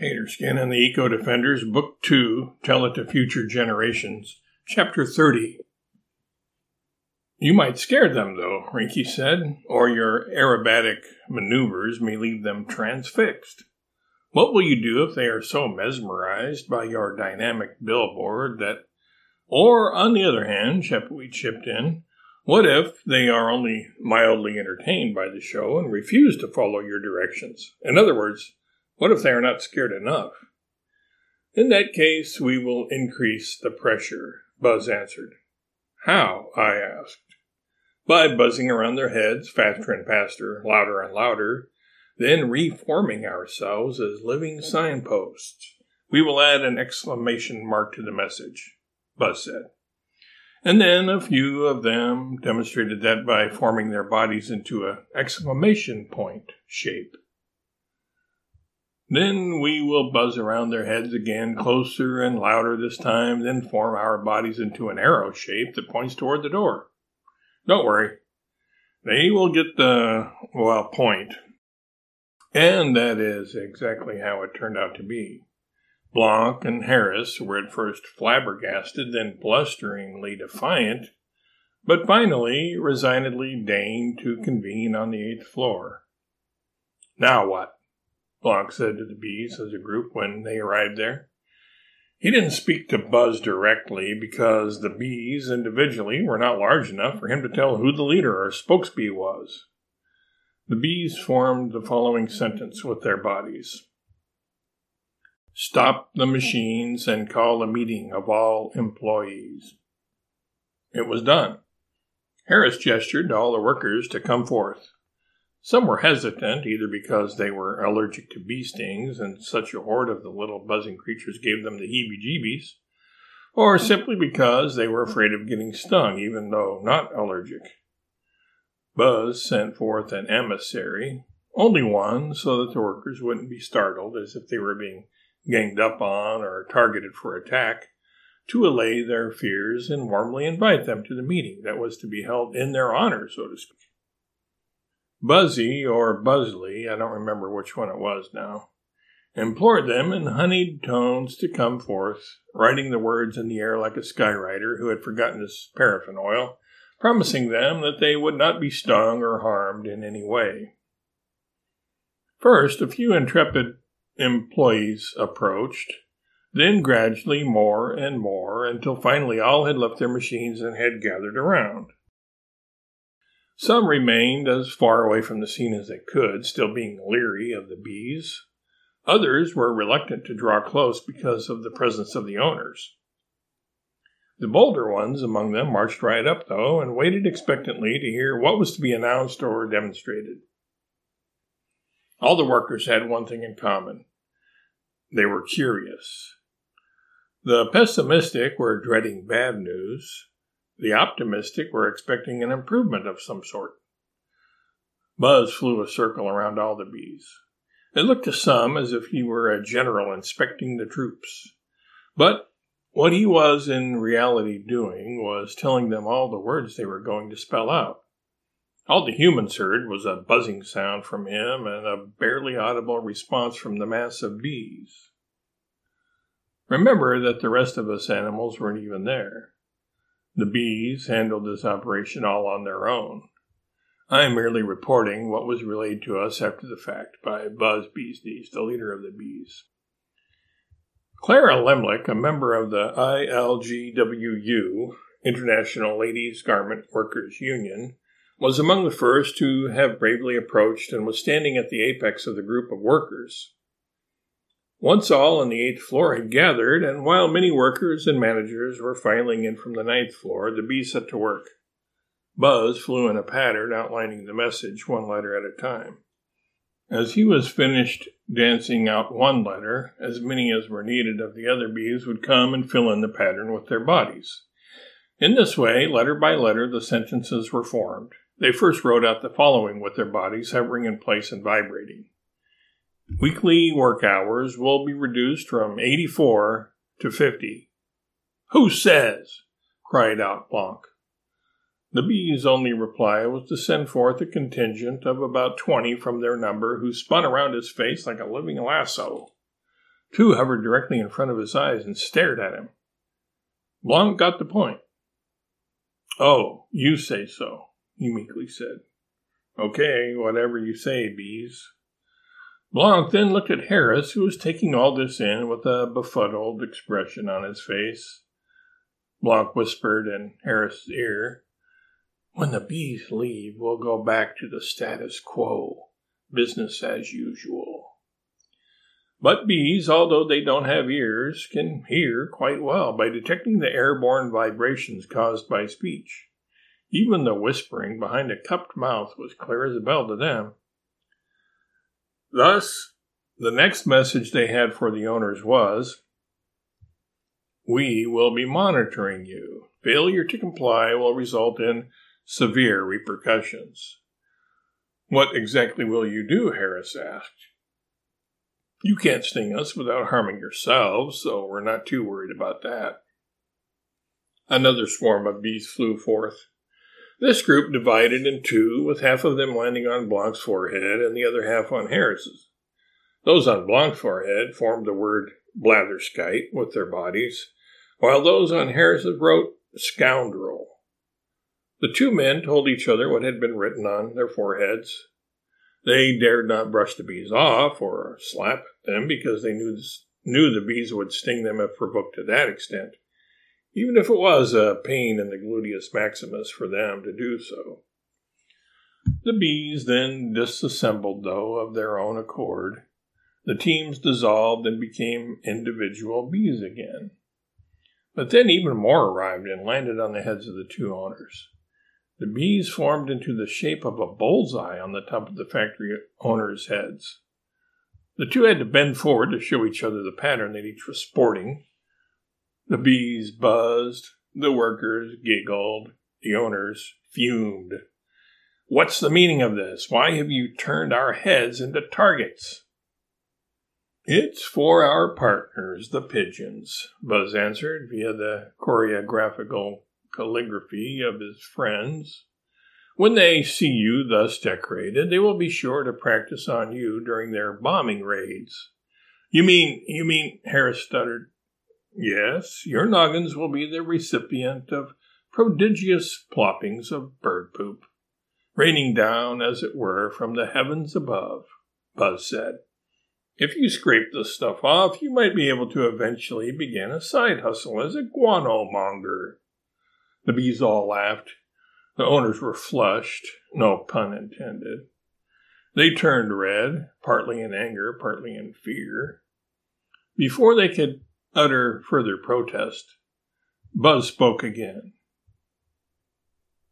Taterskin and the Eco Defenders, Book 2, Tell It to Future Generations, Chapter 30. You might scare them, though, Rinky said, or your aerobatic maneuvers may leave them transfixed. What will you do if they are so mesmerized by your dynamic billboard that, or on the other hand, Chepwood chipped in, what if they are only mildly entertained by the show and refuse to follow your directions? In other words, what if they are not scared enough? In that case, we will increase the pressure, Buzz answered. How? I asked. By buzzing around their heads faster and faster, louder and louder, then reforming ourselves as living signposts. We will add an exclamation mark to the message, Buzz said. And then a few of them demonstrated that by forming their bodies into an exclamation point shape. Then we will buzz around their heads again, closer and louder this time, then form our bodies into an arrow shape that points toward the door. Don't worry. They will get the, well, point. And that is exactly how it turned out to be. Blanck and Harris were at first flabbergasted, then blusteringly defiant, but finally resignedly deigned to convene on the eighth floor. Now what? Blanck said to the bees as a group when they arrived there. He didn't speak to Buzz directly because the bees individually were not large enough for him to tell who the leader or spokesbee was. The bees formed the following sentence with their bodies Stop the machines and call a meeting of all employees. It was done. Harris gestured to all the workers to come forth. Some were hesitant, either because they were allergic to bee stings and such a horde of the little buzzing creatures gave them the heebie jeebies, or simply because they were afraid of getting stung, even though not allergic. Buzz sent forth an emissary, only one, so that the workers wouldn't be startled as if they were being ganged up on or targeted for attack, to allay their fears and warmly invite them to the meeting that was to be held in their honor, so to speak. Buzzy or Buzzley, I don't remember which one it was now, implored them in honeyed tones to come forth, writing the words in the air like a skywriter who had forgotten his paraffin oil, promising them that they would not be stung or harmed in any way. First, a few intrepid employees approached, then gradually more and more, until finally all had left their machines and had gathered around. Some remained as far away from the scene as they could, still being leery of the bees. Others were reluctant to draw close because of the presence of the owners. The bolder ones among them marched right up, though, and waited expectantly to hear what was to be announced or demonstrated. All the workers had one thing in common they were curious. The pessimistic were dreading bad news, the optimistic were expecting an improvement of some sort. Buzz flew a circle around all the bees. It looked to some as if he were a general inspecting the troops. But what he was in reality doing was telling them all the words they were going to spell out. All the humans heard was a buzzing sound from him and a barely audible response from the mass of bees. Remember that the rest of us animals weren't even there. The bees handled this operation all on their own. I am merely reporting what was relayed to us after the fact by Buzz Beesneeze, the leader of the bees. Clara Lemlich, a member of the ILGWU, International Ladies Garment Workers Union, was among the first to have bravely approached and was standing at the apex of the group of workers. Once all on the eighth floor had gathered, and while many workers and managers were filing in from the ninth floor, the bees set to work. Buzz flew in a pattern outlining the message one letter at a time. As he was finished dancing out one letter, as many as were needed of the other bees would come and fill in the pattern with their bodies. In this way, letter by letter, the sentences were formed. They first wrote out the following with their bodies hovering in place and vibrating. Weekly work hours will be reduced from 84 to 50. Who says? cried out Blanck. The bees' only reply was to send forth a contingent of about twenty from their number, who spun around his face like a living lasso. Two hovered directly in front of his eyes and stared at him. Blanck got the point. Oh, you say so, he meekly said. Okay, whatever you say, bees. Blanck then looked at Harris, who was taking all this in with a befuddled expression on his face. Blanck whispered in Harris's ear, When the bees leave, we'll go back to the status quo, business as usual. But bees, although they don't have ears, can hear quite well by detecting the airborne vibrations caused by speech. Even the whispering behind a cupped mouth was clear as a bell to them. Thus, the next message they had for the owners was We will be monitoring you. Failure to comply will result in severe repercussions. What exactly will you do? Harris asked. You can't sting us without harming yourselves, so we're not too worried about that. Another swarm of bees flew forth. This group divided in two, with half of them landing on Blanck's forehead and the other half on Harris's. Those on Blanck's forehead formed the word blatherskite with their bodies, while those on Harris's wrote scoundrel. The two men told each other what had been written on their foreheads. They dared not brush the bees off or slap them because they knew, knew the bees would sting them if provoked to that extent, even if it was a pain in the gluteus maximus for them to do so. The bees then disassembled, though, of their own accord. The teams dissolved and became individual bees again. But then even more arrived and landed on the heads of the two owners. The bees formed into the shape of a bullseye on the top of the factory owners' heads. The two had to bend forward to show each other the pattern that each was sporting. The bees buzzed, the workers giggled, the owners fumed. What's the meaning of this? Why have you turned our heads into targets? It's for our partners, the pigeons, Buzz answered via the choreographical calligraphy of his friends. When they see you thus decorated, they will be sure to practice on you during their bombing raids. You mean, you mean, Harris stuttered. Yes, your noggins will be the recipient of prodigious ploppings of bird poop, raining down, as it were, from the heavens above, Buzz said. If you scrape the stuff off, you might be able to eventually begin a side hustle as a guano monger. The bees all laughed. The owners were flushed, no pun intended. They turned red, partly in anger, partly in fear. Before they could utter further protest, Buzz spoke again.